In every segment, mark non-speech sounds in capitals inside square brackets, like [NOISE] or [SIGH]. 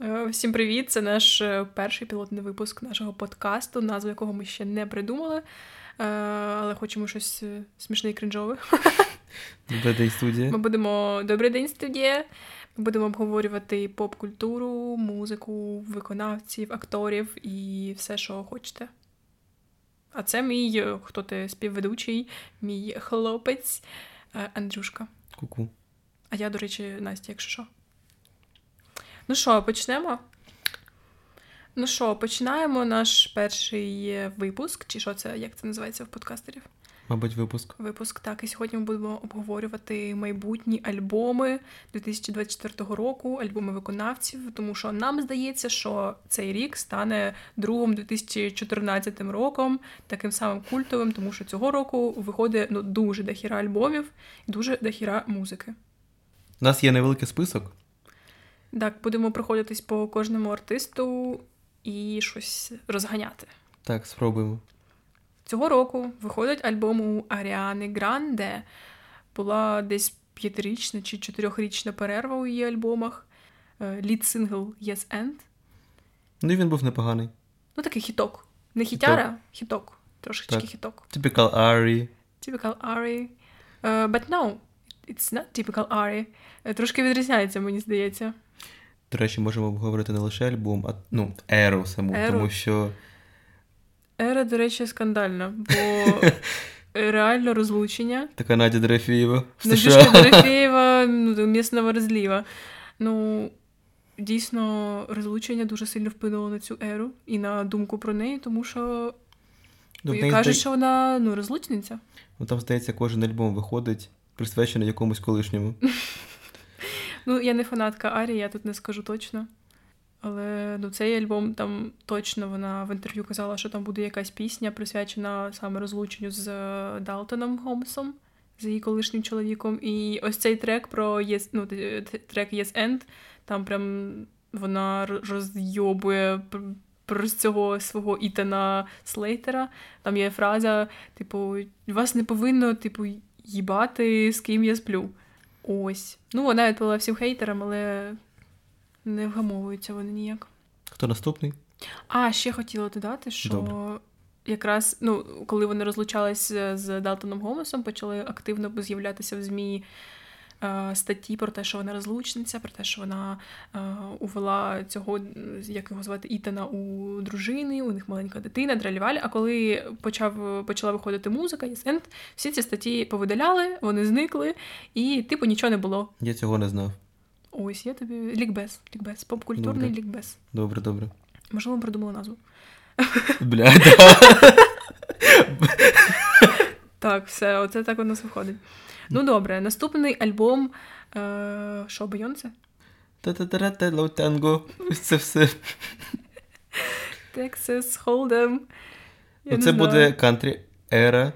Е, всім привіт! Це наш е, перший пілотний випуск нашого подкасту, назву якого ми ще не придумали, е, але хочемо щось смішне і кринжове. [LAUGHS] Добрий день, студія. Ми будемо Добрий день, студія. Ми будемо обговорювати поп-культуру, музику, виконавців, акторів і все, що хочете. А це мій хто ти співведучий, мій хлопець Андрюшка. Ку-ку. А я, до речі, Настя, якщо що. Ну що, почнемо? Ну що, починаємо наш перший випуск, чи що це, як це називається в подкастерів? Мабуть, випуск. Випуск, так. І сьогодні ми будемо обговорювати майбутні альбоми 2024 року, альбоми виконавців, тому що нам здається, що цей рік стане другим 2014 роком, таким самим культовим, тому що цього року виходить ну, дуже дохіра альбомів і дуже дохіра музики. У нас є невеликий список. Так, будемо проходитись по кожному артисту і щось розганяти. Так, спробуємо. Цього року виходить альбом у Аріани Гранде. Була десь п'ятирічна чи чотирьохрічна перерва у її альбомах. Лід сингл Yes End. Ну і він був непоганий. Ну, такий хіток. Не хітяра, хіток. Трошечки так. хіток. Typical Ari. Typical Ari. Uh, but no, it's not typical Ari. Трошки відрізняється, мені здається. До речі, можемо обговорити не лише альбом, а ну, еру саму, еру. тому що. Ера, до речі, скандальна, бо [LAUGHS] реально розлучення. Така Надя Дорофєєва. Надюшка Дорофєєва, ну, місного розліва. Ну, дійсно, розлучення дуже сильно вплинуло на цю еру і на думку про неї, тому що ну, кажуть, здає... що вона ну, розлучниця. Ну, Там, здається, кожен альбом виходить, присвячений якомусь колишньому. [LAUGHS] Ну, я не фанатка Арі, я тут не скажу точно. Але ну, цей альбом там точно вона в інтерв'ю казала, що там буде якась пісня, присвячена саме розлученню з е, Далтоном Гомсом, з її колишнім чоловіком. І ось цей трек про yes, ну, трек Yes End, там прям вона розйобує про цього свого Ітана Слейтера. Там є фраза, типу, вас не повинно, типу, їбати, з ким я сплю. Ось. Ну, вона відповіла всім хейтерам, але не вгамовуються вони ніяк. Хто наступний? А, ще хотіла додати, що Добре. якраз ну, коли вони розлучались з Далтоном Гомесом, почали активно з'являтися в ЗМІ. Е, статті про те, що вона розлучниця, про те, що вона е, увела цього, як його звати, Ітана у дружини, у них маленька дитина, дралівалі. А коли почав почала виходити музика, Єсент, всі ці статті повидаляли, вони зникли, і типу нічого не було. Я цього не знав. Ось я тобі лікбез, лікбез, попкультурний добре. лікбез. Добре, добре. Можливо, придумала назву. Бля, [LAUGHS] Так, все, оце так у нас виходить. Ну добре, наступний альбом. Е, Що, Бейонсе? Лоутенго. Це все. Texas Hold'em. Ну, це буде кантрі ера.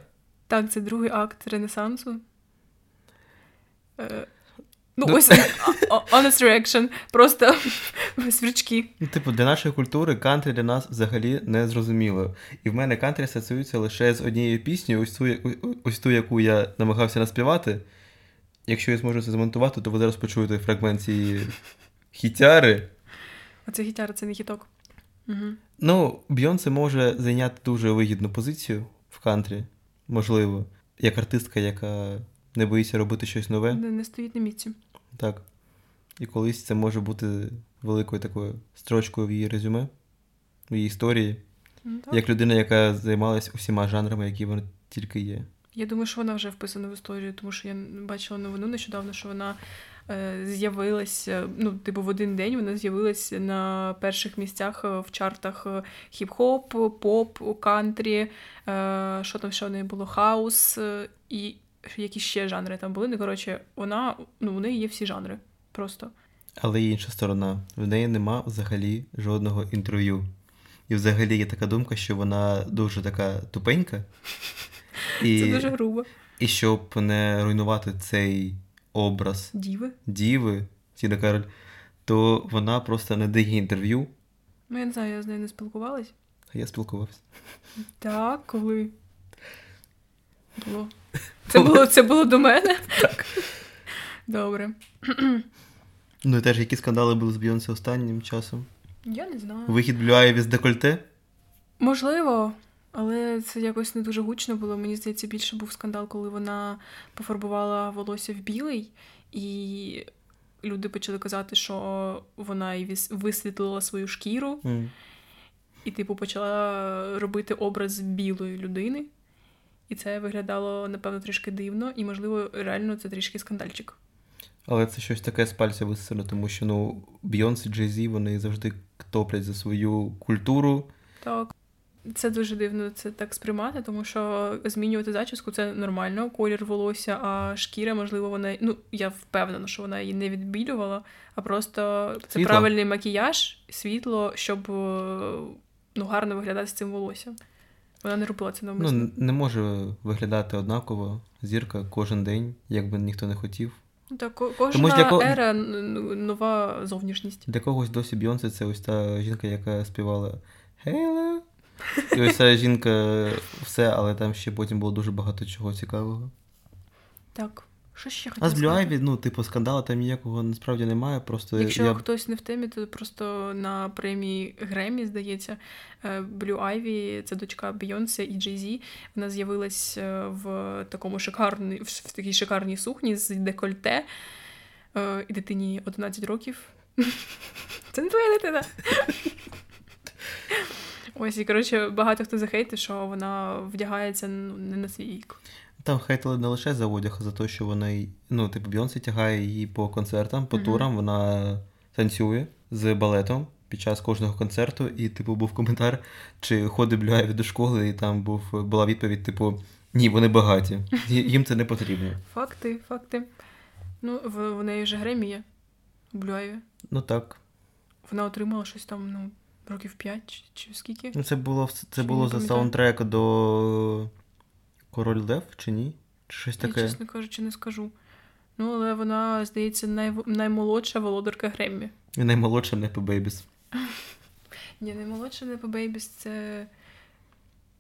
Так, це другий акт Ренесансу. Е, Ну, ну ось honest reaction, просто [LAUGHS] свірчки. Ну, типу, для нашої культури кантрі для нас взагалі не зрозуміло. І в мене кантрі асоціюється лише з однією піснею, ось ту, ось ту, яку я намагався наспівати. Якщо я зможу це змонтувати, то ви зараз почуєте фрагмент цієї хітяри. Оце хітяра це не хіток. Угу. Ну, Бйонсе може зайняти дуже вигідну позицію в кантрі, можливо, як артистка, яка не боїться робити щось нове. Не, не стоїть на місці. Так. І колись це може бути великою такою строчкою в її резюме, в її історії, ну, так. як людина, яка займалась усіма жанрами, які вони тільки є. Я думаю, що вона вже вписана в історію, тому що я бачила новину нещодавно, що вона е, з'явилася, ну, типу, в один день вона з'явилася на перших місцях в чартах хіп-хоп, поп, кантрі, е, що там ще в неї було, хаус е, і які ще жанри там були. Ну, коротше, вона, ну, у неї є всі жанри. Просто. Але інша сторона, в неї нема взагалі жодного інтерв'ю. І взагалі є така думка, що вона дуже така тупенька. І, [LAUGHS] Це дуже грубо. І щоб не руйнувати цей образ Діви, Діви, Тіна Кароль, то вона просто не дає інтерв'ю. Ну, я не знаю, я з нею не спілкувалась. А я спілкувався. Так, коли? Було. Це було це було до мене? Так. Добре. Ну і теж які скандали були з Бейонсе останнім часом. Я не знаю. Вихід Ivy з декольте. Можливо, але це якось не дуже гучно було. Мені здається, більше був скандал, коли вона пофарбувала волосся в білий, і люди почали казати, що вона і висвітлила свою шкіру, М. і, типу, почала робити образ білої людини. І це виглядало, напевно, трішки дивно, і, можливо, реально це трішки скандальчик. Але це щось таке з пальця висосано, тому що ну, Бейонсе, Джей Зі, вони завжди топлять за свою культуру. Так. Це дуже дивно це так сприймати, тому що змінювати зачіску це нормально, колір волосся, а шкіра, можливо, вона. Ну, я впевнена, що вона її не відбілювала, а просто це Світло? правильний макіяж, світло, щоб е, ну, гарно виглядати з цим волоссям. Вона не робила це навмисно. Ну, не може виглядати однаково зірка кожен день, як би ніхто не хотів. Ну, так, кожна Тому для кого... ера нова зовнішність. Для когось досі Бейонсе це ось та жінка, яка співала Хейла. І ось ця жінка все, але там ще потім було дуже багато чого цікавого. Так. Що ще А з Blue сказати? Ну, типу, скандалу там ніякого насправді немає. Просто Якщо я... хтось не в темі, то просто на премії Гремі, здається, е, Блю Айві, це дочка Бейонсе і Джей Зі. Вона з'явилась е, в такому шикарній, в в такій шикарній сукні з декольте. Е, І дитині 11 років. [LAUGHS] Це не твоя дитина. [LAUGHS] Ось, і коротше, багато хто захейтив, що вона вдягається ну, не на свій вік. Там хейтили не лише за одяг, а за те, що вона, ну, типу, Бейонсе тягає її по концертам, по Мгм. турам, вона танцює з балетом під час кожного концерту, і, типу, був коментар, чи ходить Ivy до школи, і там був, була відповідь, типу, ні, вони багаті. Їм це не потрібно. Факти, факти. Ну, в, в неї вже Гремі є. Блю Айві. Ну так. Вона отримала щось там, ну, років 5 чи, чи скільки. Ну, Це було, в- це Чи було за пам'ятаю? саундтрек до Король Лев, чи ні? Чи щось Я, таке? чесно кажучи, не скажу. Ну, але вона, здається, най... наймолодша володарка Греммі. І наймолодша не по Бейбіс. [LAUGHS] Ні, наймолодша не по Бейбіс, це.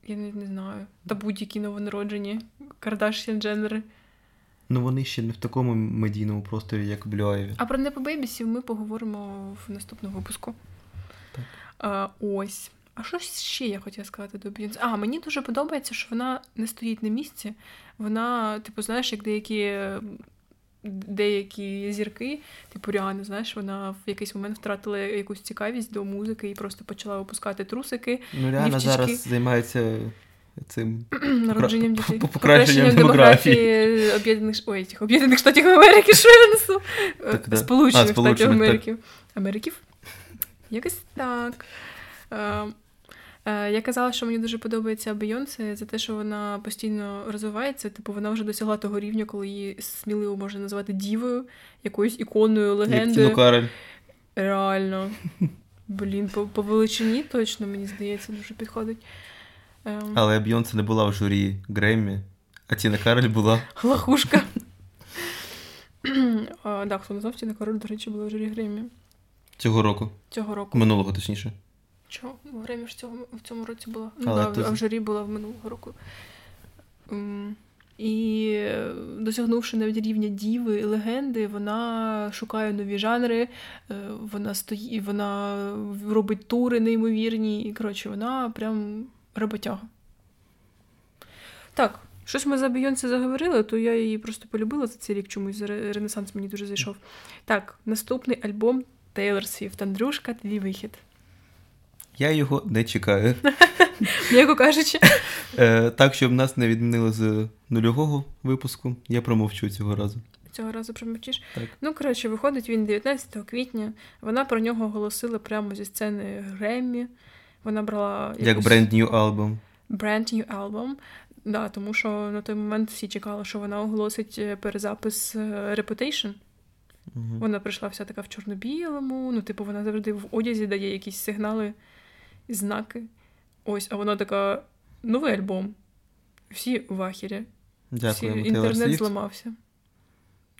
Я не, не знаю. Та будь-які новонароджені. Кардашіан Дженнери. Ну вони ще не в такому медійному просторі, як Ivy. А про Непо Бейбісів ми поговоримо в наступному випуску. Так. А, ось. А що ще я хотіла сказати до Бейонсе? А, мені дуже подобається, що вона не стоїть на місці. Вона, типу, знаєш, як деякі. Деякі зірки, типу Ріана, знаєш, вона в якийсь момент втратила якусь цікавість до музики і просто почала випускати трусики Ну, Ріана Дівчички. зараз займається цим. [CLEARS THROAT] народженням дітей. по- покращенням демографії Об'єднаних ой, тих Об'єднаних Штатів Америки, що я несу? Е, Так, да. Сполучених А, Штатів Сполучених, так. Америки. Америків? Якось так. Е, Я казала, що мені дуже подобається Бейонсе за те, що вона постійно розвивається. Типу, вона вже досягла того рівня, коли її сміливо можна назвати дівою, якоюсь іконою, легендою. Тіну Кароль. Реально. Блін, по, по величині точно, мені здається, дуже підходить. Ем, Але Бейонсе не була в журі Греммі, а Тіна Кароль була. Лохушка. а, да, хто не знав, Тіна Король, до речі, була в журі Гремі Цього року. цього року. Минулого, точніше. Чого? В Гремі ж цього, в цьому році була. Ну, да, ти- а в журі була в минулого року. І досягнувши навіть рівня діви, і легенди, вона шукає нові жанри, е, вона стоїть, вона робить тури неймовірні. І, коротше, вона прям роботяга. Так, щось ми за Бейонсе заговорили, то я її просто полюбила за цей рік чомусь. Ренесанс мені дуже зайшов. Так, наступний альбом Тейлор Свіфт. Андрюшка, твій вихід. Я його не чекаю. М'яко кажучи. Е, так, щоб нас не відмінили з нульового випуску, я промовчу цього разу. Цього разу промовчиш. Так. Ну, коротше, виходить він 19 квітня. Вона про нього оголосила прямо зі сцени Греммі. Вона брала Як якусь бренд new album. brand new album. Да, тому що на той момент всі чекали, що вона оголосить е, перезапис е, Reputation. Мгм. Вона прийшла вся така в чорно-білому. Ну, типу, вона завжди в одязі дає якісь сигнали, знаки. Ось, а вона така новий альбом. Всі в ахірі. Дякуємо, Всі, інтернет зламався.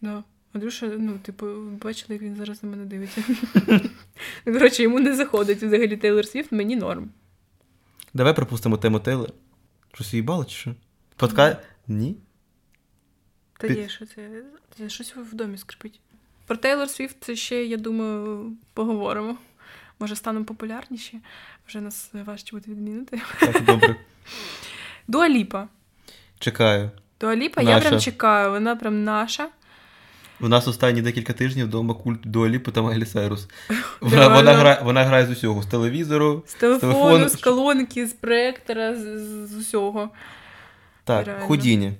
Да. Андрюша, ну, типу, бачили, як він зараз на мене дивиться. [LAUGHS] Ну, Коротше, йому не заходить взагалі Тейлор Свіфт, мені норм. Давай пропустимо тему Тейлор. Щось їбало чи що? Подка... Ні? Та Під- є, що це? Це щось в домі скрипить. Про Тейлор Свіфт ще, я думаю, поговоримо. Може, станемо популярніші, вже нас важче буде відмінити. Так, добре. [LAUGHS] Дуаліпа. Чекаю. Дуаліпа, я прям чекаю, вона прям наша. У нас останні декілька тижнів вдома культ Дуаліпи та Майлі Сайрус. [LAUGHS] Вона, вона, грає, вона грає з усього: з телевізору. З телефону, телефону. з колонки, з проектора, з, з, з усього. Так, Реально. Худіні.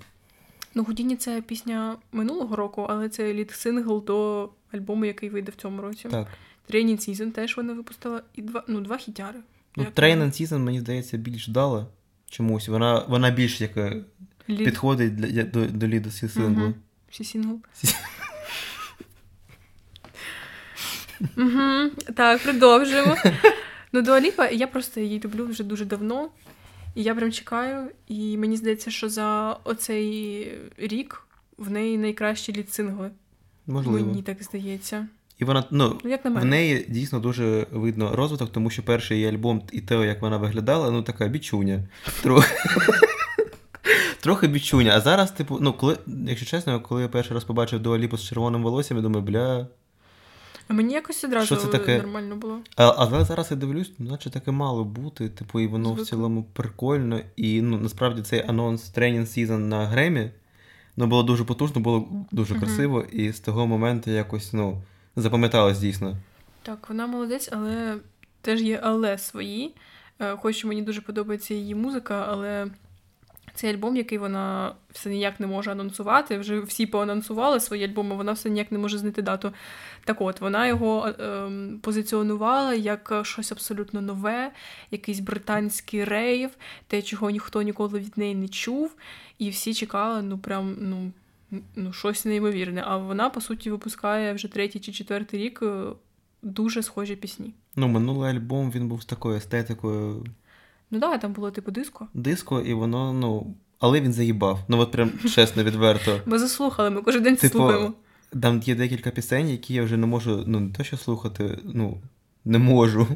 Ну, Гудіні це пісня минулого року, але це лід сингл до альбому, який вийде в цьому році. Так. Training Season теж вона випустила і два, ну, два хітяри. Ну, and Season, мені здається, більш дала чомусь. Вона, вона більш як е, Лід. підходить для, до, до ліду сі синглу. Всі сингл. Угу. [LAUGHS] Так, продовжуємо. Ну, Дуаліпа, я просто її люблю вже дуже давно. І я прям чекаю. І мені здається, що за оцей рік в неї найкращі лід-сингли. Можливо. Мені так здається. І вона, ну, Ну, як на в неї дійсно дуже видно розвиток, тому що перший її альбом і те, як вона виглядала, ну така бічуня. [LAUGHS] Трохи. Бічуня. А зараз, типу, ну, коли, якщо чесно, коли я перший раз побачив Дуаліпу з червоним волоссям, я думаю, бля. А мені якось одразу Що це таке? нормально було. А, але зараз я дивлюсь, ну, наче таке мало бути, типу, і воно в цілому прикольно. І ну, насправді цей анонс Training Season на Гремі, ну, було дуже потужно, було дуже красиво, і з того моменту якось, ну, запам'яталось дійсно. Так, вона молодець, але теж є але свої. Е, Хоч мені дуже подобається її музика, але цей альбом, який вона все ніяк не може анонсувати, вже всі поанонсували свої альбоми, вона все ніяк не може знайти дату. Так от, вона його ем, позиціонувала як щось абсолютно нове, якийсь британський рейв, те, чого ніхто ніколи від неї не чув. І всі чекали, ну прям, ну. Ну, щось неймовірне. А вона, по суті, випускає вже третій чи четвертий рік е, дуже схожі пісні. Ну, минулий альбом він був з такою естетикою Ну да, там було типу диско. диско, і воно, ну. Але він заїбав. Ну, от прям чесно, відверто. Ми заслухали, ми кожен день це Типу, слухаємо. Там є декілька пісень, які я вже не можу, ну, не то що слухати, ну, не можу.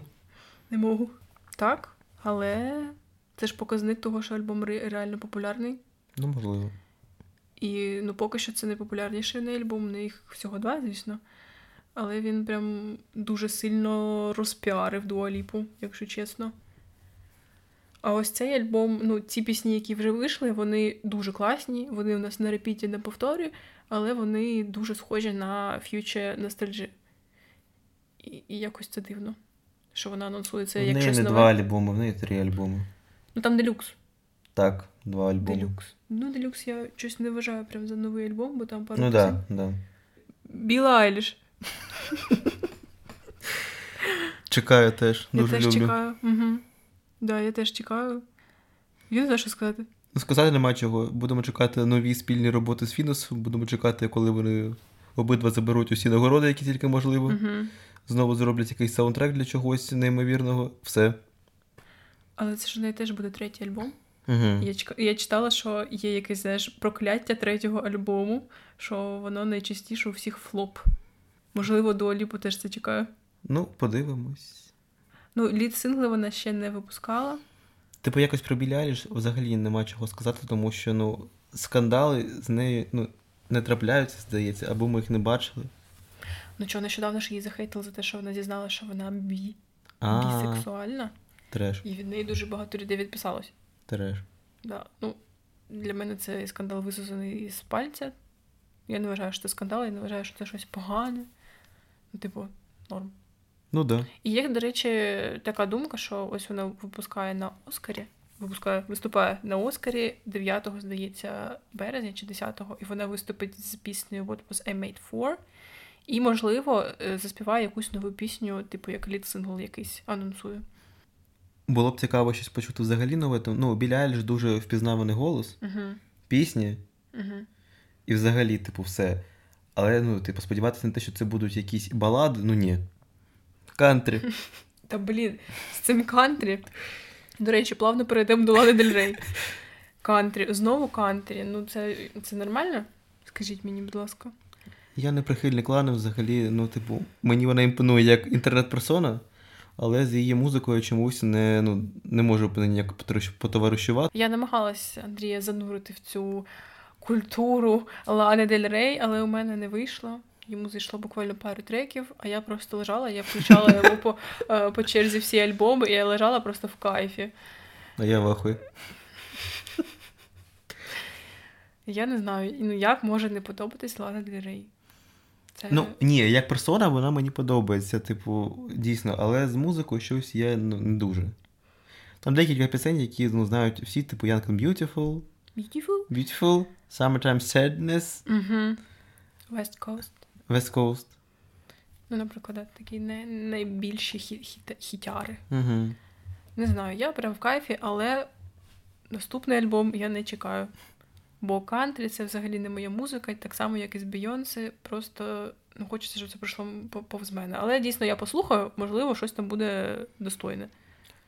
Не можу. Так, але це ж показник того, що альбом реально популярний. Ну, можливо. І ну, поки що це найпопулярніший в неї альбом, не їх всього два, звісно. Але він прям дуже сильно розпіарив дуаліпу, якщо чесно. А ось цей альбом, ну, ці пісні, які вже вийшли, вони дуже класні. Вони у нас на репіті на повторі, але вони дуже схожі на Future Nostalgia. І, і якось це дивно, що вона анонсує це в як неї не два альбоми, в неї три альбоми. Ну там делюкс. Так, два альбоми. Делюкс. Ну, делюкс я щось не вважаю прям за новий альбом, бо там пару Ну так, да, да. Біла Айліш. Чекаю теж, Я дуже теж люблю. чекаю. Угу. Да, я теж чекаю. Я не знаю, що сказати. Ну, сказати нема чого. Будемо чекати нові спільні роботи з Фіносом, будемо чекати, коли вони обидва заберуть усі нагороди, які тільки можливо. Угу. Знову зроблять якийсь саундтрек для чогось неймовірного. Все. Але це ж в неї теж буде третій альбом. Угу. Я, я читала, що є якесь знаєш, прокляття третього альбому, що воно найчастіше у всіх флоп. Можливо, Дуа Ліпу теж це чекає. Ну, подивимось. Ну, lead сингли вона ще не випускала. Типу, якось про Білі Айліш взагалі нема чого сказати, тому що ну, скандали з нею ну, не трапляються, здається, або ми їх не бачили. Ну чого, нещодавно ж її захейтили за те, що вона дізналася, що вона бі, бісексуальна, треш, і від неї дуже багато людей відписалось. Треш. Да. Ну, для мене це скандал висосаний із пальця. Я не вважаю, що це скандал, я не вважаю, що це щось погане. Ну, типу, норм. Ну да. І є, до речі, така думка, що ось вона випускає на Оскарі. Випускає, виступає на Оскарі 9-го, здається, березня чи 10-го, і вона виступить з піснею What was I made for. І, можливо, е, заспіває якусь нову пісню, типу як лід сингл якийсь анонсує. Було б цікаво щось почути взагалі нове. Ну, Білі Айліш дуже впізнаваний голос, Угу. пісні Угу. і взагалі, типу, все. Але, ну, типу, сподіватися на те, що це будуть якісь балади, ну ні. Кантрі. [LAUGHS] Та блін, з цим кантрі. До речі, плавно перейдемо до Лани Дель Рей. Кантрі. Знову кантрі. Ну, це, це нормально? Скажіть мені, будь ласка. Я не прихильник Лани взагалі, ну, типу, мені вона імпонує як інтернет-персона, але з її музикою чомусь не, ну, не можу ніяк потовариш- потоваришувати. Я намагалась Андрія занурити в цю культуру Лани Дель Рей, але у мене не вийшло. Йому зайшло буквально пару треків, а я просто лежала, я включала йому по, е, по черзі всі альбоми, і я лежала просто в кайфі. А я вахую. Я не знаю, ну як може не подобатись Лана Дель Рей? Це... Ну, ні, як персона, вона мені подобається, типу, дійсно, але з музикою щось я ну, не дуже. Там декілька пісень, які ну, знають всі, типу Young and Beautiful, Beautiful? Beautiful, Summertime Sadness, Угу. West Coast. West Coast. Ну, наприклад, такі не, найбільші хі, хіт, хітяри. Угу. Не знаю, я прям в кайфі, але наступний альбом я не чекаю. Бо кантрі це взагалі не моя музика, так само, як і з Бейонсе, просто ну, хочеться, щоб це пройшло повз мене. Але дійсно я послухаю, можливо, щось там буде достойне.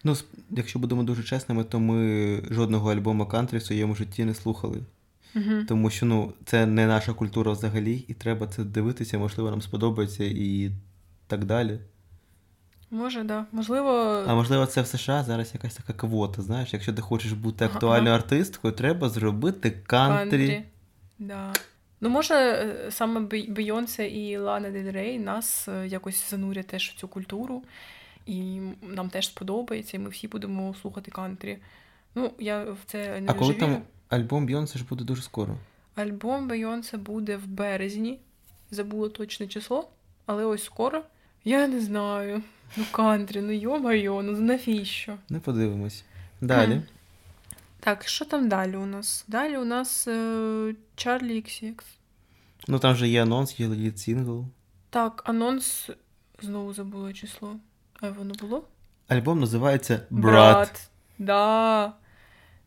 Ну, якщо будемо дуже чесними, то ми жодного альбому кантрі в своєму житті не слухали. Угу. Тому що ну, це не наша культура взагалі, і треба це дивитися, можливо, нам сподобається і так далі. Може. Да. Можливо. А можливо, це в США зараз якась така квота. Знаєш, якщо ти хочеш бути актуальною ага. артисткою, треба зробити кантрі. кантрі. Да. Ну, може, саме Бейонсе і Лана Дель Рей нас е, якось занурять теж в цю культуру, і нам теж сподобається, і ми всі будемо слухати кантрі. Ну, я в це не А коли там альбом Бейонсе ж буде дуже скоро? Альбом Бейонсе буде в березні. Забула точне число, але ось скоро. Я не знаю. Ну, кантрі, ну йо-майо, ну навіщо? Не подивимось. Далі. Хм. Так, що там далі у нас? Далі у нас е, Чарлі XX. Ну там же є анонс, є лід сингл. Так, анонс знову забула число. А воно було? Альбом називається Брат. Брат. Да.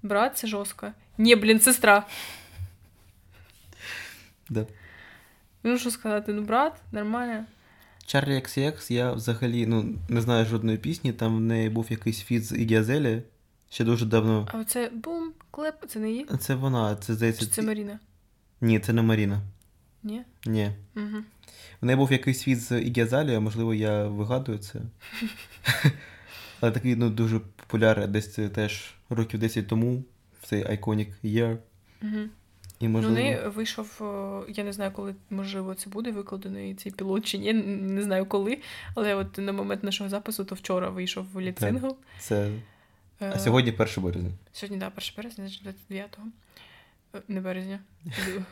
Брат це жорстко. Ні, блін, сестра. Да. Ну, що сказати, ну брат, нормально. Чарлі XX, я взагалі ну, не знаю жодної пісні, там в неї був якийсь фіт з Ігі Азелі ще дуже давно. А оце бум, клеп, це не її? Це вона, це здається. Чи це Маріна? Ні, це не Маріна. Ні? Ні. Угу. В неї був якийсь фіт з Ігі Азелі, а можливо, я вигадую це. [LAUGHS] Але такий ну, дуже популярний десь теж років 10 тому, цей Iconic Year. Угу. І, можливо... Ну, не вийшов, я не знаю, коли можливо це буде викладений цей пілот чи ні, не знаю коли. Але от на момент нашого запису, то вчора вийшов ліцингл. Це. А сьогодні 1 березня. Сьогодні, так, да, 1 березня, значить 29-го. Не березня.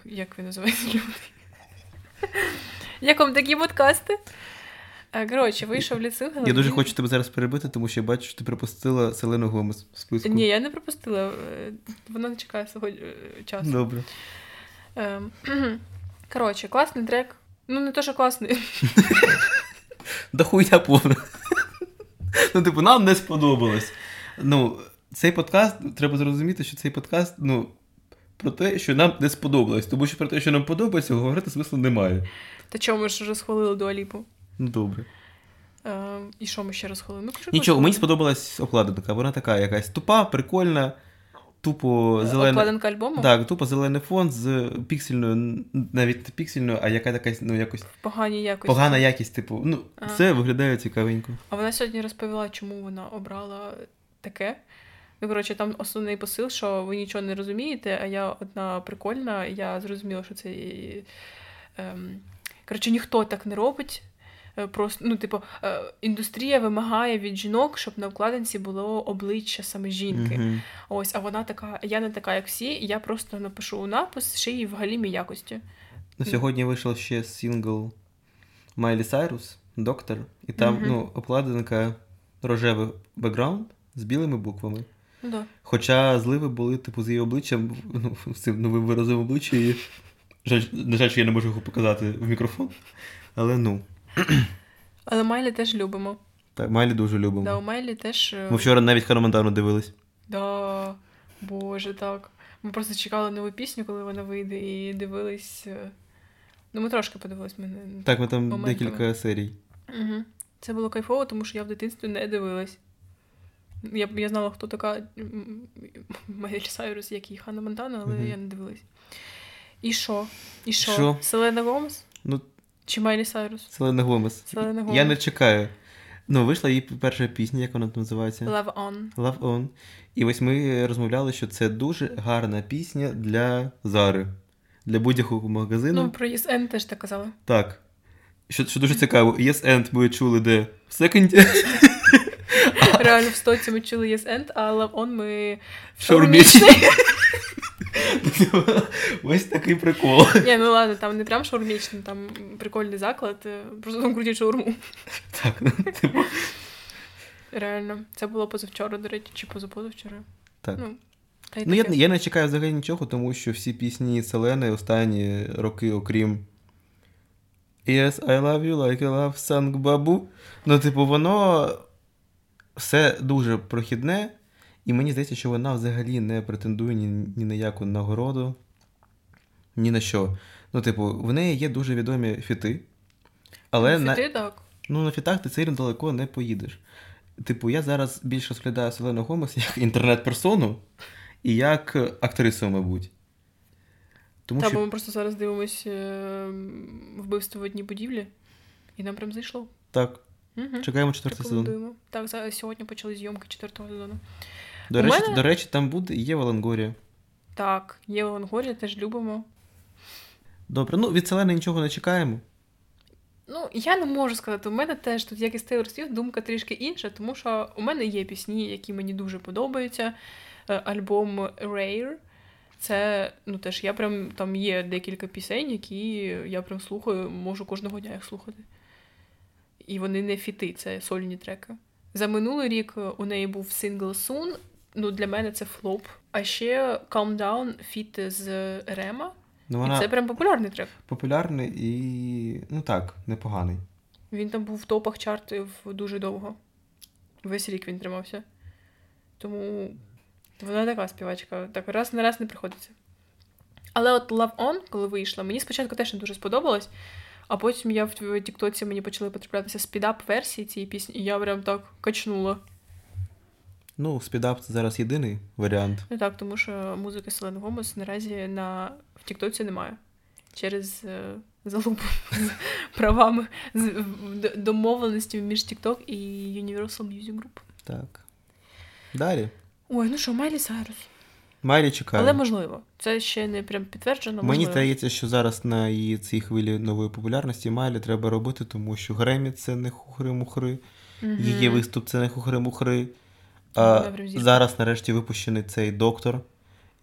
Як він називається люди? Як вам такі подкасти? Коротше, вийшов ліцингл. Я дуже хочу тебе зараз перебити, тому що я бачу, що ти пропустила Селену Гомес в списку. Ні, я не пропустила. Вона не чекає сьогодні часу. Добре. [CLEARS THROAT] Коротше, класний трек. Ну, не то, що класний. [LAUGHS] Да хуйня повна. [LAUGHS] Ну, типу, нам не сподобалось. Ну, цей подкаст, треба зрозуміти, що цей подкаст, ну, про те, що нам не сподобалось. Тому що про те, що нам подобається, говорити смислу немає. Та чому ми ж вже схвалили Дуаліпу? Ну, добре. Е, і що ми ще розхвалили? Ну, Нічого, мені сподобалась обкладинка. Вона така якась тупа, прикольна, тупо зелена. Обкладинка альбому? Так, тупо зелений фон з піксельною, навіть не піксельною, а яка така, ну, якось. В поганій якості. Погана якість, типу. Ну, ага. це виглядає цікавенько. А вона сьогодні розповіла, чому вона обрала таке. Ну, коротше, там основний посил, що ви нічого не розумієте, а я одна прикольна, я зрозуміла, що це. Ем... Коротше, ніхто так не робить. Просто, ну, типу, індустрія вимагає від жінок, щоб на вкладинці було обличчя саме жінки. Mm-hmm. Ось, а вона така, я не така, як всі, я просто напишу напис ще й в галімій якості. Ну, Сьогодні вийшов ще сингл Майлі Сайрус, Доктор, і там mm-hmm. ну, обкладинка рожевий бекграунд з білими буквами. Да. Хоча зливи були, типу, з її обличчям, [LAUGHS] ну, з цим новим виразом обличчя. І... Жаль, на жаль, що я не можу його показати в мікрофон. Але ну. [CLEARS THROAT] Але Майлі теж любимо. Так, Майлі дуже любимо. Да, у Майлі теж. Ми вчора навіть Харамандану дивились. Да, Боже, так. Ми просто чекали нову пісню, коли вона вийде, і дивились. Ну, ми трошки подивились. Ми. Так, ми там моментами. декілька серій. Угу. Це було кайфово, тому що я в дитинстві не дивилась. Я я знала, хто така Майлі Сайрус, як і Ханна Монтана, але угу. я не дивилась. І що? І що? Селена Гомес? Ну, Чи Майлі Сайрус? Селена Гомес. Селена Гомес. Я не чекаю. Ну, вийшла її перша пісня, як вона там називається? Love On. Love On. І ось ми розмовляли, що це дуже гарна пісня для Зари. Для будь-якого магазину. Ну, про ESN теж так казали. Так. що, що дуже цікаво, Yes and ми чули де в секонді. Реально в стоці ми чули Yes and, а Love On ми в Шаурмічний. Ось такий прикол. Ні, ну ладно, там не прям шаурмічний, там прикольний заклад, е, просто там крутять шаурму. Так, ну, типу. Реально. Це було позавчора, до речі, чи позапозавчора. Так. Ну, та Ну, я, я не чекаю взагалі нічого, тому що всі пісні Селени останні роки, окрім Yes, I love you, like I love Sang Babu. Ну, типу, воно все дуже прохідне, і мені здається, що вона взагалі не претендує ні, ні на яку нагороду, ні на що. Ну, типу, в неї є дуже відомі фіти, але на, Фіти, так. ну, на фітах ти сильно далеко не поїдеш. Типу, я зараз більше розглядаю Селену Гомес як інтернет-персону і як актрису, мабуть. Тому Та, бо ми просто зараз дивимось е, вбивство в одній будівлі, і нам прям зайшло. так, Угу. чекаємо четвертий сезон. Так, сьогодні почали зйомки четвертого сезону. До речі, мене- до речі, там буде є Валангорія. Так, є Лонгорія, теж любимо. Добре, ну від Селени нічого не чекаємо. Ну, я не можу сказати, у мене теж тут, як і з Taylor Swift, думка трішки інша, тому що у мене є пісні, які мені дуже подобаються. Е, Альбом Rare. Це, ну теж я прям там є декілька пісень, які я прям слухаю, можу кожного дня їх слухати. І вони не фіти, це сольні треки. За минулий рік у неї був Single Soon. Ну, для мене це флоп. А ще Calm Down фіт з Рема. Ну, І це прям популярний трек. популярний і. ну так, непоганий. Він там був в топах чартів дуже довго. Весь рік він тримався. Тому вона така співачка, так раз на раз не приходиться. Але от Love On, коли вийшла, мені спочатку теж не дуже сподобалось, а потім я в Тіктоці мені почали потраплятися спідап версії цієї пісні, і я прям так качнула. Ну, спідап це зараз єдиний варіант. Не так, тому що музики Селени Гомес наразі на... в Тіктоці немає. Через е, залупу з правами, з домовленості між TikTok і Universal Music Group. Так. Далі. Ой, ну що, Майлі Сайрус. Майлі чекає. Але можливо. Це ще не прям підтверджено. Мені можливо. здається, що зараз на її цій хвилі нової популярності Майлі треба робити, тому що Гремі це не хухри-мухри, Мгм. її виступ це не хухри-мухри. А зараз нарешті випущений цей доктор.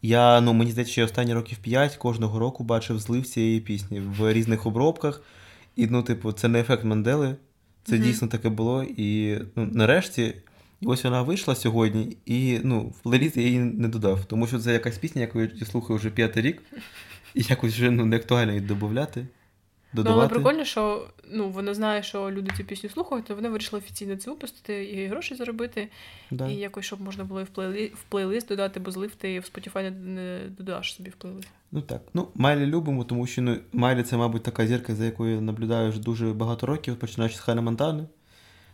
Я, ну, мені здається, що я останні років 5 кожного року бачив злив цієї пісні в різних обробках. І, ну, типу, це не ефект Мандели. Це Мгм. дійсно таке було. І ну, нарешті, ось вона вийшла сьогодні, і ну, в плейліст я її не додав, тому що це якась пісня, яку я слухаю вже п'ятий рік, і якось вже ну, не актуально її додати. Ну, але прикольно, що ну, вона знає, що люди цю пісню слухають, то вона вирішила офіційно це випустити і гроші заробити. Да. І якось, щоб можна було і в, плейлі... в плейлист додати, бо злив ти в Spotify не, додаш собі в плейлист. Ну так. Ну, Майлі любимо, тому що ну, Майлі це, мабуть, така зірка, за якою я наблюдаю вже дуже багато років, починаючи з Хайна Монтани.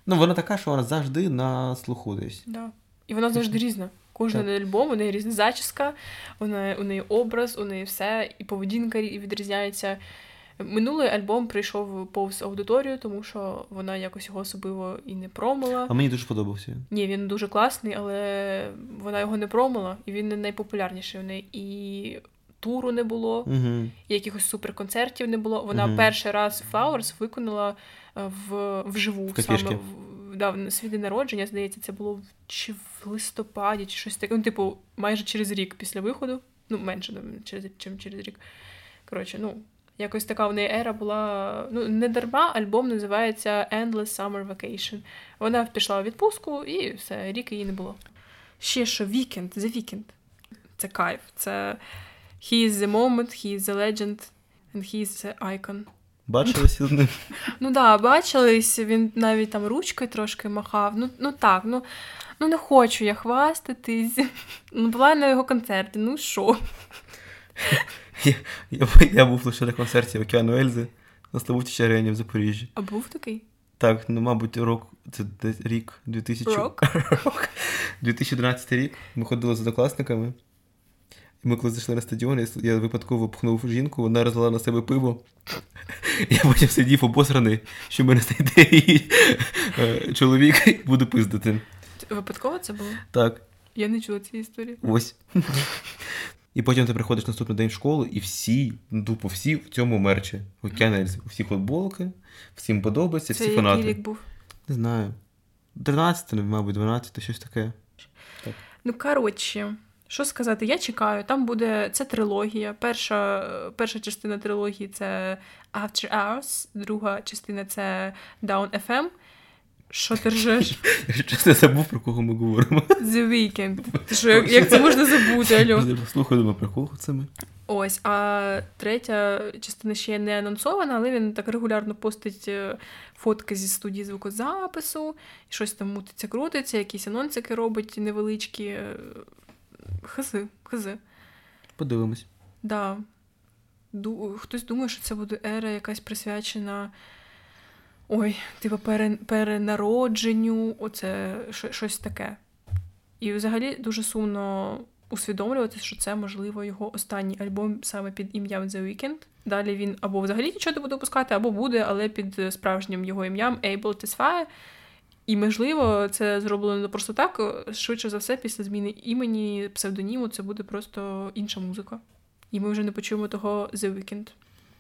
Ну, вона така, що вона завжди на слуху десь. Да. І вона завжди різна. Кожен Так. альбом, у неї різна зачіска, у неї, у неї образ, у неї все, і поведінка відрізняється. Минулий альбом прийшов повз аудиторію, тому що вона якось його особливо і не промила. А мені дуже подобався. Ні, він дуже класний, але вона його не промила, і він не найпопулярніший у неї. І туру не було, Угу. і якихось суперконцертів не було. Вона Мгм. перший раз Flowers виконала е, в, вживу, В саме в, да, свій день народження, здається, це було чи в листопаді, чи щось таке. Ну, типу, майже через рік після виходу. Ну, менше, ну, через, через рік. Коротше, ну, якось така в неї ера була. Ну, не дарма альбом називається Endless Summer Vacation. Вона пішла у відпустку і все, рік її не було. Ще що Weekend, The Weekend. Це кайф. Це He is the moment, he is the legend, and he is the icon. Бачилися з ним. Ну да, бачились, він навіть там ручкою трошки махав. Ну, ну так, ну, ну не хочу я хвастатись. Ну, була на його концерті, ну що? Я, я, я був лише на концерті Океану Ельзи на Славутичі арені в Запоріжжі. А був такий? Так, ну, мабуть, рок, це рік 2000... Рок? Рок. 2012 рік. Ми ходили з однокласниками. І ми коли зайшли на стадіон, я, я випадково пхнув жінку, вона розлила на себе пиво. [LAUGHS] Я потім сидів обосраний, що мене знайде її е, чоловік і буду пиздити. Випадково це було? Так, Я не чула цієї історії. ось. І потім ти приходиш наступний день в школу, і всі, ну, тупо всі в цьому мерчі. Океан Ельзи. Всі футболки, всім подобається, Це всі який рік був? Не знаю. 13, мабуть, 12, щось таке. Ну, коротше, що сказати, я чекаю. Там буде це трилогія. Перша, перша частина трилогії це After Hours, друга частина це Down FM. Що ти ржеш? [LAUGHS] Я чесно забув, про кого ми говоримо. The Weeknd. [LAUGHS] Ти що, як, як це можна забути, Альо? Слухай, думаю, про кого це ми? Ось, а третя частина ще не анонсована, але він так регулярно постить е, фотки зі студії звукозапису, і щось там мутиться, крутиться, якісь анонсики робить невеличкі. е, Хази, хази. Подивимось. Да. Ду... Хтось думає, що це буде ера якась присвячена. Ой, типу перенародженню, оце щось таке. І взагалі дуже сумно усвідомлювати, що це, можливо, його останній альбом саме під ім'ям The Weeknd. Далі він або взагалі нічого не буде випускати, або буде, але під справжнім його ім'ям Able Tesfaye. І, можливо, це зроблено просто так. Швидше за все, після зміни імені, псевдоніму, це буде просто інша музика. І ми вже не почуємо того The Weeknd.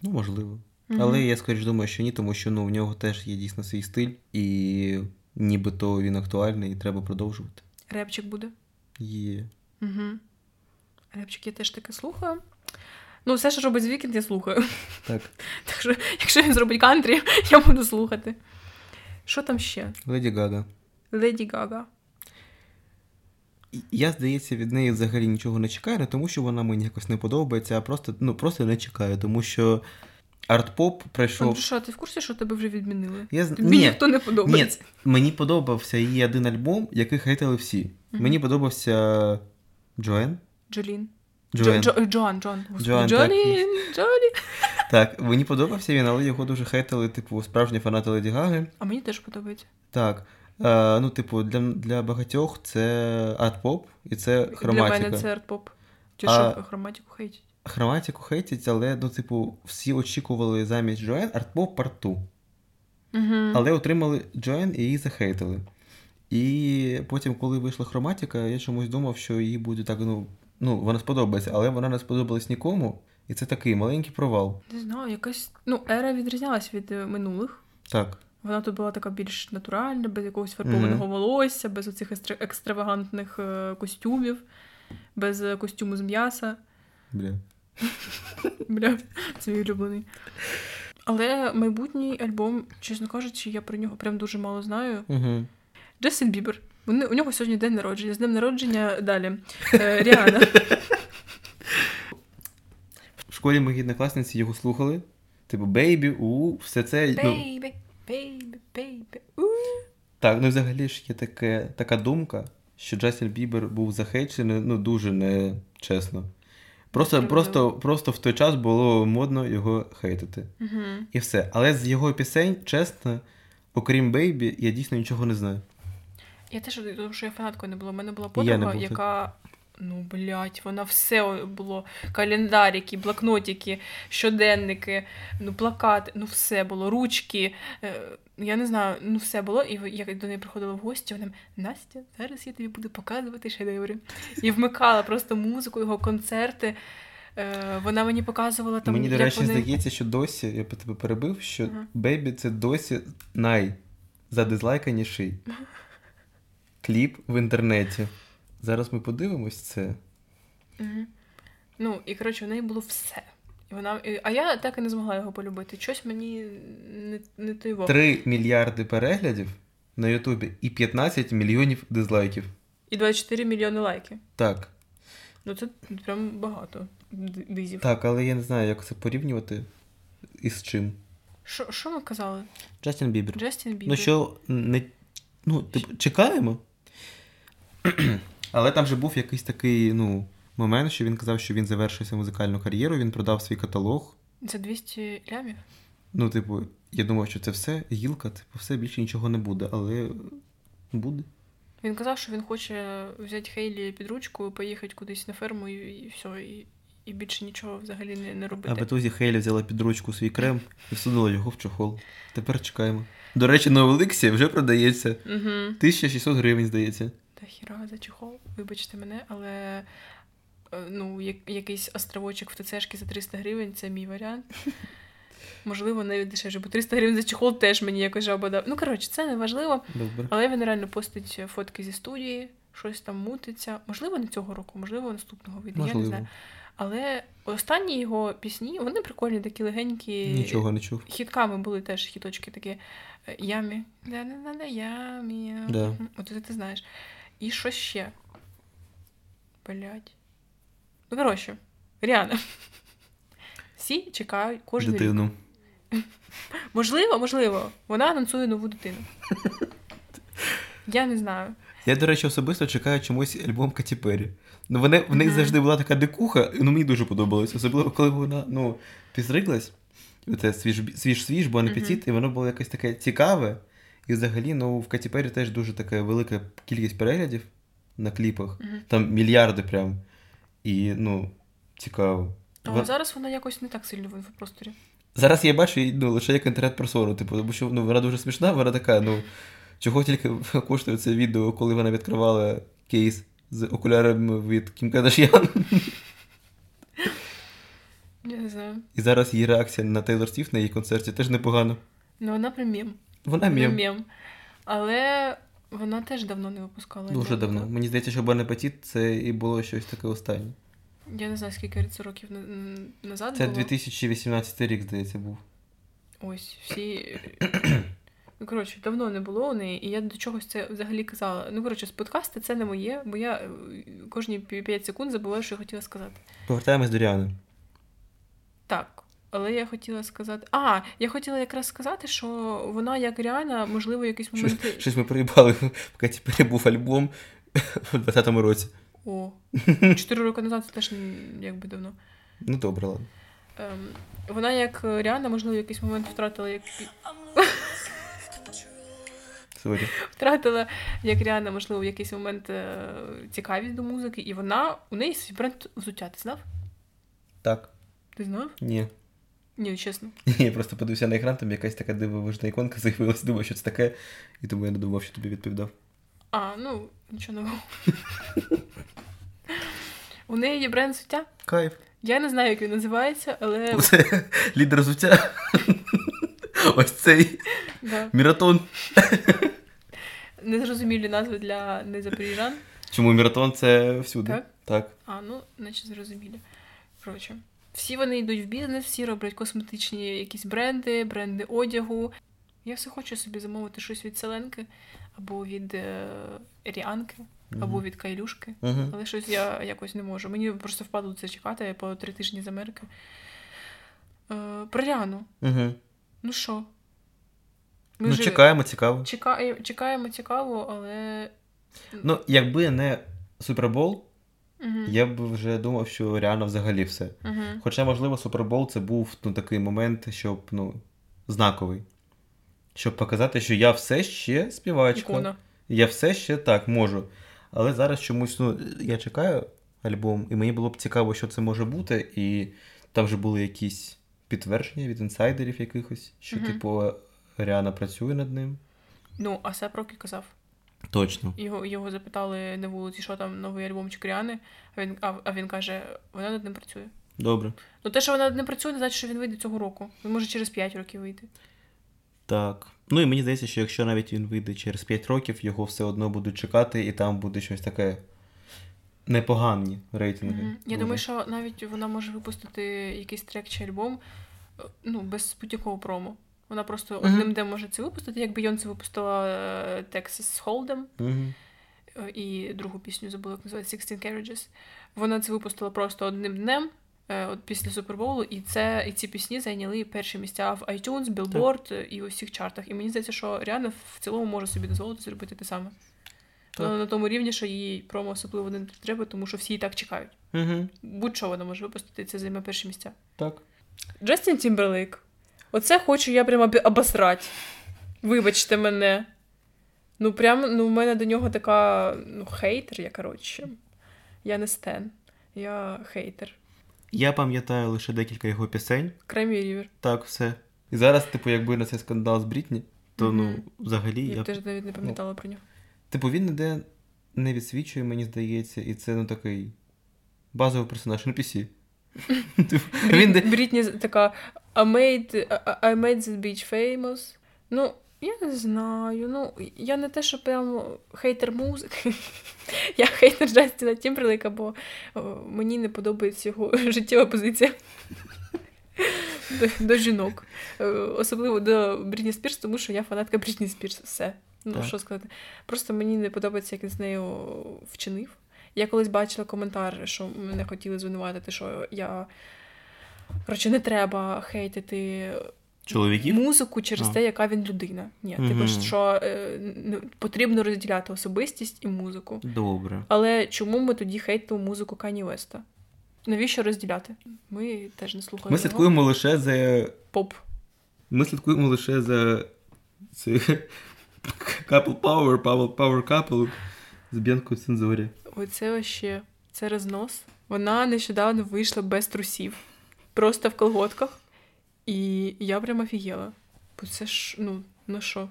Ну, можливо. Але я скоріш думаю, що ні, тому що ну, в нього теж є дійсно свій стиль, і нібито він актуальний, і треба продовжувати. Репчик буде. Є. Угу. Репчик я теж таке слухаю. Ну, все, що робить Weeknd, я слухаю. Так. [LAUGHS] Так що, якщо він зробить кантрі, я буду слухати. Що там ще? Леді Гага. Леді Гага. Я, здається, від неї взагалі нічого не чекаю, не тому що вона мені якось не подобається, а просто, ну, просто не чекаю, тому що арт-поп пройшов. Андрюша, ти в курсі, що тебе вже відмінили? Я... Тобі Ні, ніхто не ні, подобається. мені подобався її один альбом, який хейтили всі. Мгм. Мені подобався Джоен. Джолін. Джоен. Джо, Джо, Джоан, Джоан. Джоан. Джолін, Джолі. Так, мені подобався він, але його дуже хейтили, типу, справжні фанати Леді Гаги. А мені теж подобається. Так. Е, ну, типу, для, для багатьох це арт-поп і це хроматика. Для мене це арт-поп. Чи А- що хроматику хейтять? Хроматику хейтять, але, ну, типу, всі очікували замість Джоен арт-поп part two. Угу. Але отримали Джоен і її захейтили. І потім, коли вийшла хроматика, я чомусь думав, що їй буде так, ну, ну, вона сподобається, але вона не сподобалась нікому. І це такий маленький провал. Не знаю, якась. Ну, ера відрізнялась від е, минулих. Так. Вона тут була така більш натуральна, без якогось фарбованого волосся, без оцих екстра- екстравагантних е, костюмів, без е, костюму з м'яса. Бля. [LAUGHS] Бля, це мій улюблений. Але майбутній альбом, чесно кажучи, я про нього прям дуже мало знаю. Угу. Джастін Бібер. Вони- У нього сьогодні день народження. З днем народження далі. Е, Ріана. В школі мої однокласниці його слухали. Типу, baby, ooh, все це. Ну, Baby, baby, baby. ooh. так, ну і взагалі ж є таке, така думка, що Джастін Бібер був захейчений, ну, дуже нечесно. Просто, просто, просто в той час було модно його хейтити. Мгм. І все. Але з його пісень, чесно, окрім Бейбі, я дійсно нічого не знаю. Я теж тому що я фанаткою не була. У мене була подруга, яка. Ну, блядь, вона все було. Календарики, блокнотики, щоденники, ну, плакати, ну все було, ручки. Е, я не знаю, ну все було. І я до неї приходила в гості, вона Настя, зараз я тобі буду показувати шедеври. І вмикала просто музику, його концерти. Е, вона мені показувала там. Мені, до речі, вони... здається, що досі, я по тебе перебив, що Ага. Бейбі це досі найзадизлайканіший [LAUGHS] кліп в інтернеті. Зараз ми подивимось це. Мгм. Ну, і коротше, у неї було все. І вона... і- А я так і не змогла його полюбити. Щось мені не, не його. 3 мільярди переглядів на Ютубі і 15 мільйонів дизлайків. І 24 мільйони лайків. Так. Ну це прям багато дизів. Так, але я не знаю, як це порівнювати і з чим. Що, що ми казали? Джастін Бібер. Джастін Бібер. Ну що, не. Ну, типу, чекаємо. Але там же був якийсь такий, ну, момент, що він казав, що він завершив свою музикальну кар'єру, він продав свій каталог. Це 200 лямів? Ну, типу, я думав, що це все гілка, типу, все більше нічого не буде, але буде. Він казав, що він хоче взяти Хейлі під ручку, поїхати кудись на ферму і, і все. І, і більше нічого взагалі не, не А в ітозі Хейлі взяла під ручку свій крем і всунула його в чохол. Тепер чекаємо. До речі, на Олексі вже продається. Угу. 1600 гривень, здається. Та хіра за чехол, вибачте мене, але е, ну, як, якийсь островочок в ТЦшки за 300 гривень це мій варіант. [LAUGHS] Можливо, навіть дешевше, бо 300 гривень за чехол теж мені якось жаба дав. Ну, коротше, це не важливо. Добре. Але він реально постить фотки зі студії, щось там мутиться. Можливо, не цього року, можливо, наступного вийде. Я не знаю. Але останні його пісні, вони прикольні, такі легенькі. Нічого не чув. Хітками були теж хіточки такі ямі. Да-да-да-да, ямі. Да. От це ти знаєш. І що ще? Блять. Ну, коротше, Ріана. Всі чекають кожен рік. [LAUGHS] Можливо, можливо, вона анонсує нову дитину. Я не знаю. Я, до речі, особисто чекаю чомусь альбом Каті Перрі. Ну, вони, в них Мгм. завжди була така дикуха, ну мені дуже подобалось. Особливо, коли вона ну, підстриглась. Оце свіж свіж, свіж бон Мгм. апетит, і воно було якесь таке цікаве. І взагалі, ну, в Каті Перрі теж дуже така велика кількість переглядів на кліпах. Мгм. Там мільярди прям. І, ну, цікаво. А Вон- зараз вона якось не так сильно в інфопросторі. Зараз я бачу її ну, лише як інтернет-персону, типу, тому що ну, вона дуже смішна, вона така, ну, чого тільки [LAUGHS] коштує це відео, коли вона відкривала кейс з окулярами від Кім Кардаш'ян. [LAUGHS] Я не знаю. І зараз її реакція на Тейлор Свіфт на її концерті теж непогана. Ну, вона прям мем. Вона мєм. мем. Але вона теж давно не випускала. Дуже альбом. давно. Мені здається, що Бон це і було щось таке останнє. Я не знаю, скільки це років назад Це було. 2018 рік, здається, був. Ось, всі. Ну, [CLEARS THROAT] коротше, давно не було у неї, і я до чогось це взагалі казала. Ну, коротше, з подкасти це не моє, бо я е, кожні 5 секунд забуваю, що я хотіла сказати. Повертаємось до Ріани. Так. Але я хотіла сказати. А, я хотіла якраз сказати, що вона як Ріана, можливо, якийсь Щось, момент. щось ми приїбали, в [LAUGHS] Каті Перрі був альбом [LAUGHS] у 20-му році. О, [LAUGHS] чотири роки назад це теж якби давно. Ну добре, ладно. Ем, вона як Ріана, можливо, в якийсь момент втратила як Sorry. втратила як Ріана, можливо, в якийсь момент е, цікавість до музики, і вона у неї свій бренд взуття. Ти знав? Так. Ти знав? Ні. Ні, чесно. [LAUGHS] Я просто подивився на екран, там якась така дивовижна іконка з'явилася, думаю, що це таке, і тому я не думав, що тобі відповідав. А, ну, нічого нового. У неї є бренд взуття. Кайф. Я не знаю, як він називається, але [LAUGHS] Це лідер взуття. Ось цей да, міратон. незрозумілі назви для незапоріжан. Чому міратон це всюди? Так? Так. А, ну, наче зрозумілі. Коротше, всі вони йдуть в бізнес, всі роблять косметичні якісь бренди, бренди одягу. Я все хочу собі замовити щось від Селенки, або від е, Ріанки, або від Кайлюшки. Угу. Але щось я якось не можу. Мені просто впадло це чекати по три тижні з Америки. Е, про Ріану. Угу. Ну що? Ну, чекаємо, цікаво. Чекає, чекаємо цікаво, але. Ну, якби не Супербол, Угу. я б вже думав, що реально взагалі все. Угу. Хоча, можливо, Супербол це був ну, такий момент, щоб, ну, знаковий. Щоб показати, що я все ще співачка. Ікона. Я все ще так можу. Але зараз чомусь, ну, я чекаю альбом, і мені було б цікаво, що це може бути. І там вже були якісь підтвердження від інсайдерів якихось, що, Мгм. типу, Ріана працює над ним. Ну, а Сеп Рокі казав. Точно. Його, його запитали на вулиці, що там новий альбомчик Ріани, а він, а, а він каже, вона над ним працює. Добре. Ну, те, що вона над ним працює, не значить, що він вийде цього року. Він може через 5 років вийти. Так. Ну і мені здається, що якщо навіть він вийде через 5 років, його все одно будуть чекати, і там буде щось таке непогані рейтинги. Мгм. Я думаю, що навіть вона може випустити якийсь трек чи альбом е, ну, без будь-якого промо. Вона просто Мгм. одним днем може це випустити, як Бейонсе випустила Texas Hold'em е, і другу пісню забула, як називається Sixteen Carriages. Вона це випустила просто одним днем. е, От після Супербоулу, і це і ці пісні зайняли перші місця в iTunes, Billboard е, і у всіх чартах. І мені здається, що Ріана в цілому може собі дозволити зробити те саме. Так. Ну, на тому рівні, що їй промо особливо не треба, тому що всі і так чекають. Мгм. Будь-що вона може випустити, це займе перші місця. Так. Джастін Тімберлейк. Оце хочу я прямо обі- обосрать. Вибачте мене. Ну, прям, ну, в мене до нього така, ну, хейтер, я, коротше. Я не стен. Я хейтер. Я пам'ятаю лише декілька його пісень. Кремі Рівер. Так, все. І зараз, типу, якби на цей скандал з Брітні, то ну, взагалі Я, я. теж навіть не пам'ятала про нього. Типу, він ніде не відсвічує, мені здається, і це ну такий. базовий персонаж NPC. Він... Брітні така I made, I made this bitch famous. Ну, я не знаю. Ну, я не те, що прям хейтер музики. [LAUGHS] Я хейтер Джастіна Тімберлейка, бо мені не подобається його [LAUGHS] життєва позиція [LAUGHS] до, до жінок. Е, особливо до Брітні Спірс, тому що я фанатка Брітні Спірс. Все. Ну, так. що сказати. Просто мені не подобається, як він з нею вчинив. Я колись бачила коментар, що мене хотіли звинуватити, що я. Коротше, не треба хейтити Чоловіків? музику через а. те, яка він людина. Ні, угу. типу, що е, потрібно розділяти особистість і музику. Добре. Але чому ми тоді хейтимо музику Кані Веста? Навіщо розділяти? Ми теж не слухаємо. Ми слідкуємо лише за поп. Ми слідкуємо лише за це [LAUGHS] Couple Power, Power, Power Couple з Б'янкою цензурі. Оце вообще, це рознос. Вона нещодавно вийшла без трусів, просто в колготках. І я прям офігела. Бо це ж, ну, ну що?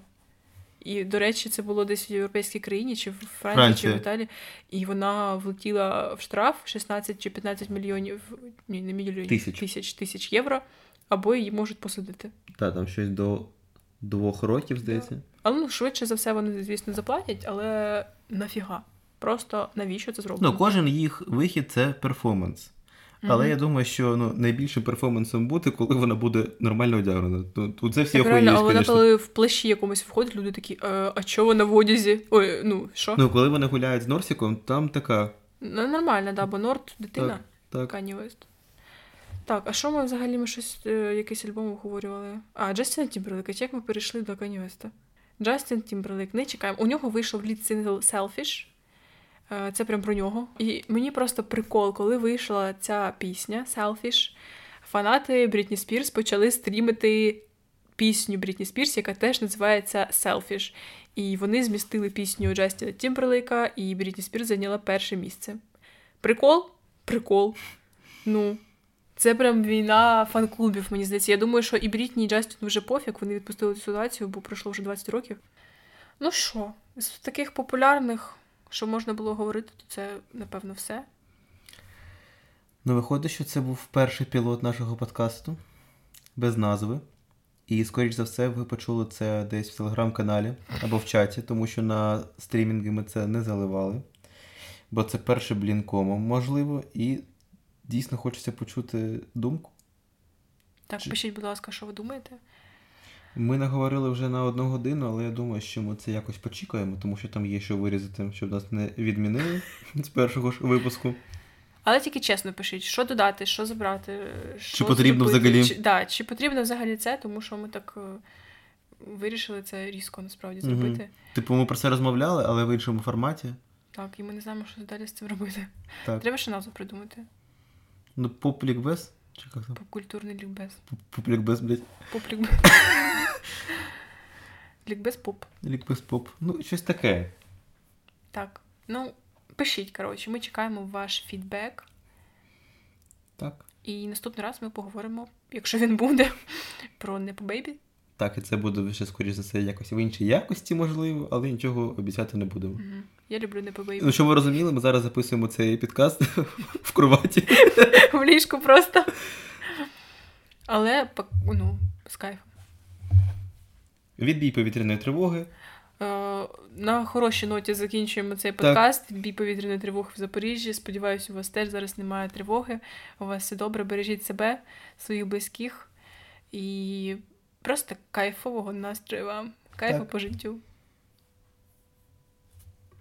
І, до речі, це було десь в європейській країні, чи в Франції, Франція. чи в Італії. І вона влетіла в штраф 16 чи 15 мільйонів, ні, не мільйонів, тисяч тисяч, тисяч євро, або її можуть посадити. Так, там щось до двох років, здається. Але ну, швидше за все, вони, звісно, заплатять, але нафіга. Просто навіщо це зроблено? Ну, кожен їх вихід це перформанс. Але mm-hmm. я думаю, що ну, найбільшим перформансом буде, коли вона буде нормально одягнена. Тут це всі так, охуєють, Але вона коли в плащі якомусь входить, люди такі, а, а чого вона в одязі? Ой, ну що? Ну, коли вони гуляють з Норсіком, там така. Ну, нормально, да, бо Норд дитина. Так. Кані Вест. Так, а що ми взагалі ми щось, е, якийсь альбом обговорювали? А, Джастін Тімберлейка, як ми перейшли до Кані Веста? Джастін Тімберлейк, не чекаємо. У нього вийшов lead сингл Selfish. Е, це прям про нього. І мені просто прикол, коли вийшла ця пісня Selfish, фанати Брітні Спірс почали стрімити пісню Брітні Спірс, яка теж називається Selfish. І вони змістили пісню Джастіна Тімберлейка, і Брітні Спірс зайняла перше місце. Прикол? Прикол. Ну, це прям війна фан-клубів, мені здається. Я думаю, що і Брітні, і Джастін вже пофіг, вони відпустили цю ситуацію, бо пройшло вже 20 років. Ну що, з таких популярних що можна було говорити, то це, напевно, все. Ну, виходить, що це був перший пілот нашого подкасту без назви. І, скоріш за все, ви почули це десь в телеграм-каналі або в чаті, тому що на стрімінги ми це не заливали. Бо це перше блінкомом, можливо, і дійсно хочеться почути думку. Так, Чи... пишіть, будь ласка, що ви думаєте? Ми наговорили вже на одну годину, але я думаю, що ми це якось почекаємо, тому що там є що вирізати, щоб нас не відмінили з першого ж випуску. Але тільки чесно пишіть, що додати, що забрати, що чи потрібно зробити. взагалі чи, да, чи потрібно взагалі це, тому що ми так е, вирішили це різко насправді зробити. Угу. Типу, ми про це розмовляли, але в іншому форматі. Так, і ми не знаємо, що далі з цим робити. Так. Треба ще назву придумати. Ну, поп-лікбез? Чи як там? Попкультурний лікбез. Поп-лікбез, блядь. Поп-лікбез. Лікбез поп. Лікбез поп. Ну, щось таке. Так. Ну, пишіть, коротше, ми чекаємо ваш фідбек. Так. І наступний раз ми поговоримо, якщо він буде, про непобейбі. Бейбі. Так, і це буде ще, скоріш за все, якось в іншій якості, можливо, але нічого обіцяти не будемо. Угу. Я люблю Непо Бейбі. Ну, що ви розуміли, ми зараз записуємо цей підкаст [LAUGHS] в кроваті. [LAUGHS] В ліжку просто. Але ну, з кайфом. Відбій повітряної тривоги. Е, на хорошій ноті закінчуємо цей подкаст. Відбій повітряної тривоги в Запоріжжі. Сподіваюся, у вас теж зараз немає тривоги. У вас все добре, бережіть себе, своїх близьких і просто кайфового настрою вам. Кайфу по життю.